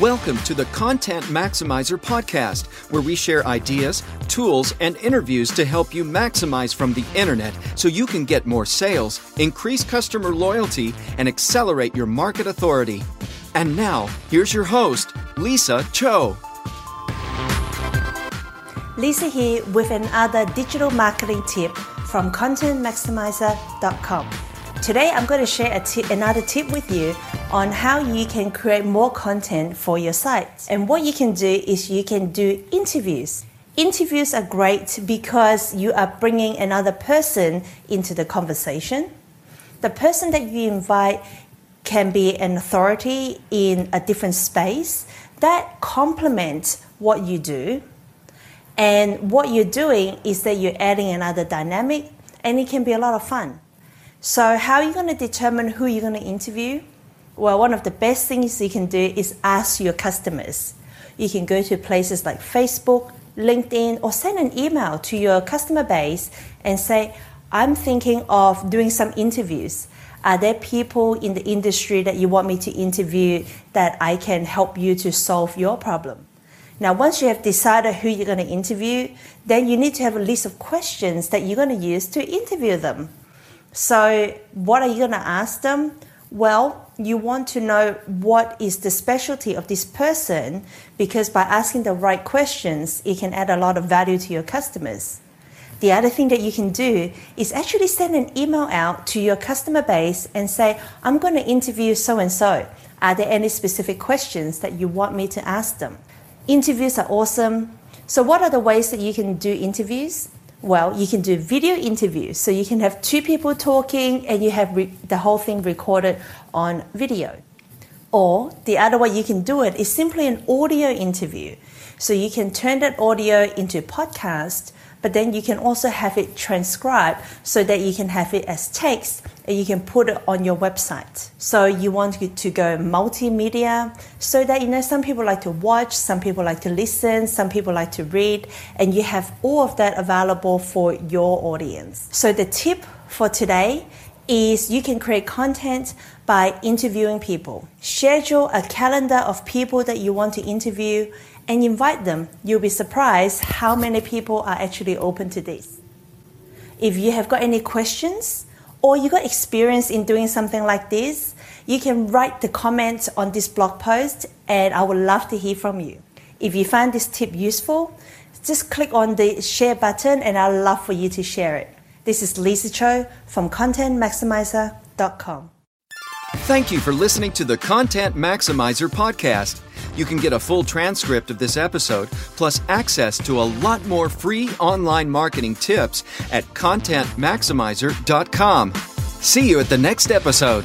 Welcome to the Content Maximizer podcast, where we share ideas, tools, and interviews to help you maximize from the internet so you can get more sales, increase customer loyalty, and accelerate your market authority. And now, here's your host, Lisa Cho. Lisa here with another digital marketing tip from contentmaximizer.com. Today, I'm going to share another tip with you on how you can create more content for your site. And what you can do is you can do interviews. Interviews are great because you are bringing another person into the conversation. The person that you invite can be an authority in a different space that complements what you do. And what you're doing is that you're adding another dynamic, and it can be a lot of fun. So, how are you going to determine who you're going to interview? Well, one of the best things you can do is ask your customers. You can go to places like Facebook, LinkedIn, or send an email to your customer base and say, I'm thinking of doing some interviews. Are there people in the industry that you want me to interview that I can help you to solve your problem? Now, once you have decided who you're going to interview, then you need to have a list of questions that you're going to use to interview them. So, what are you going to ask them? Well, you want to know what is the specialty of this person because by asking the right questions, it can add a lot of value to your customers. The other thing that you can do is actually send an email out to your customer base and say, I'm going to interview so and so. Are there any specific questions that you want me to ask them? Interviews are awesome. So, what are the ways that you can do interviews? Well, you can do video interviews. So you can have two people talking and you have re- the whole thing recorded on video. Or the other way you can do it is simply an audio interview. So you can turn that audio into podcast but then you can also have it transcribed so that you can have it as text and you can put it on your website. So you want to go multimedia so that you know some people like to watch, some people like to listen, some people like to read, and you have all of that available for your audience. So the tip for today is you can create content by interviewing people. Schedule a calendar of people that you want to interview and invite them. You'll be surprised how many people are actually open to this. If you have got any questions or you got experience in doing something like this, you can write the comments on this blog post and I would love to hear from you. If you find this tip useful, just click on the share button and I'd love for you to share it. This is Lisa Cho from ContentMaximizer.com. Thank you for listening to the Content Maximizer podcast. You can get a full transcript of this episode, plus access to a lot more free online marketing tips at contentmaximizer.com. See you at the next episode.